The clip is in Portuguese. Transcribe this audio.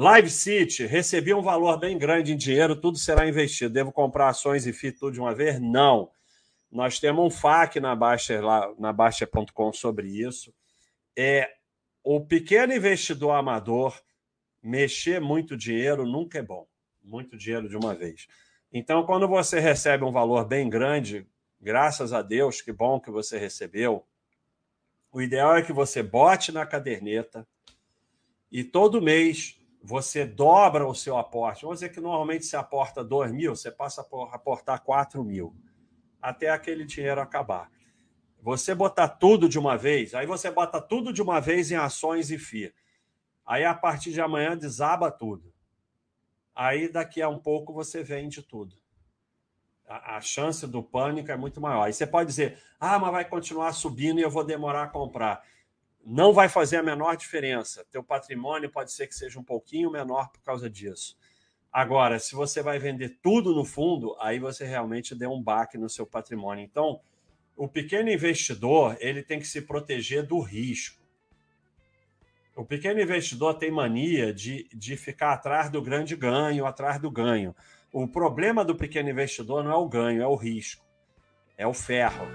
Live City, recebi um valor bem grande em dinheiro, tudo será investido. Devo comprar ações e FII tudo de uma vez? Não. Nós temos um FAQ na Baixa, lá, na Baixa.com sobre isso. É, o pequeno investidor amador mexer muito dinheiro nunca é bom. Muito dinheiro de uma vez. Então, quando você recebe um valor bem grande, graças a Deus, que bom que você recebeu, o ideal é que você bote na caderneta e todo mês você dobra o seu aporte. Vamos dizer que normalmente se aporta 2 mil, você passa a aportar 4 mil, até aquele dinheiro acabar. Você botar tudo de uma vez, aí você bota tudo de uma vez em ações e FIA. Aí a partir de amanhã desaba tudo. Aí daqui a um pouco você vende tudo. A, a chance do pânico é muito maior. Aí você pode dizer, ah, mas vai continuar subindo e eu vou demorar a comprar não vai fazer a menor diferença. Teu patrimônio pode ser que seja um pouquinho menor por causa disso. Agora, se você vai vender tudo no fundo, aí você realmente deu um baque no seu patrimônio. Então, o pequeno investidor ele tem que se proteger do risco. O pequeno investidor tem mania de, de ficar atrás do grande ganho, atrás do ganho. O problema do pequeno investidor não é o ganho, é o risco, é o ferro.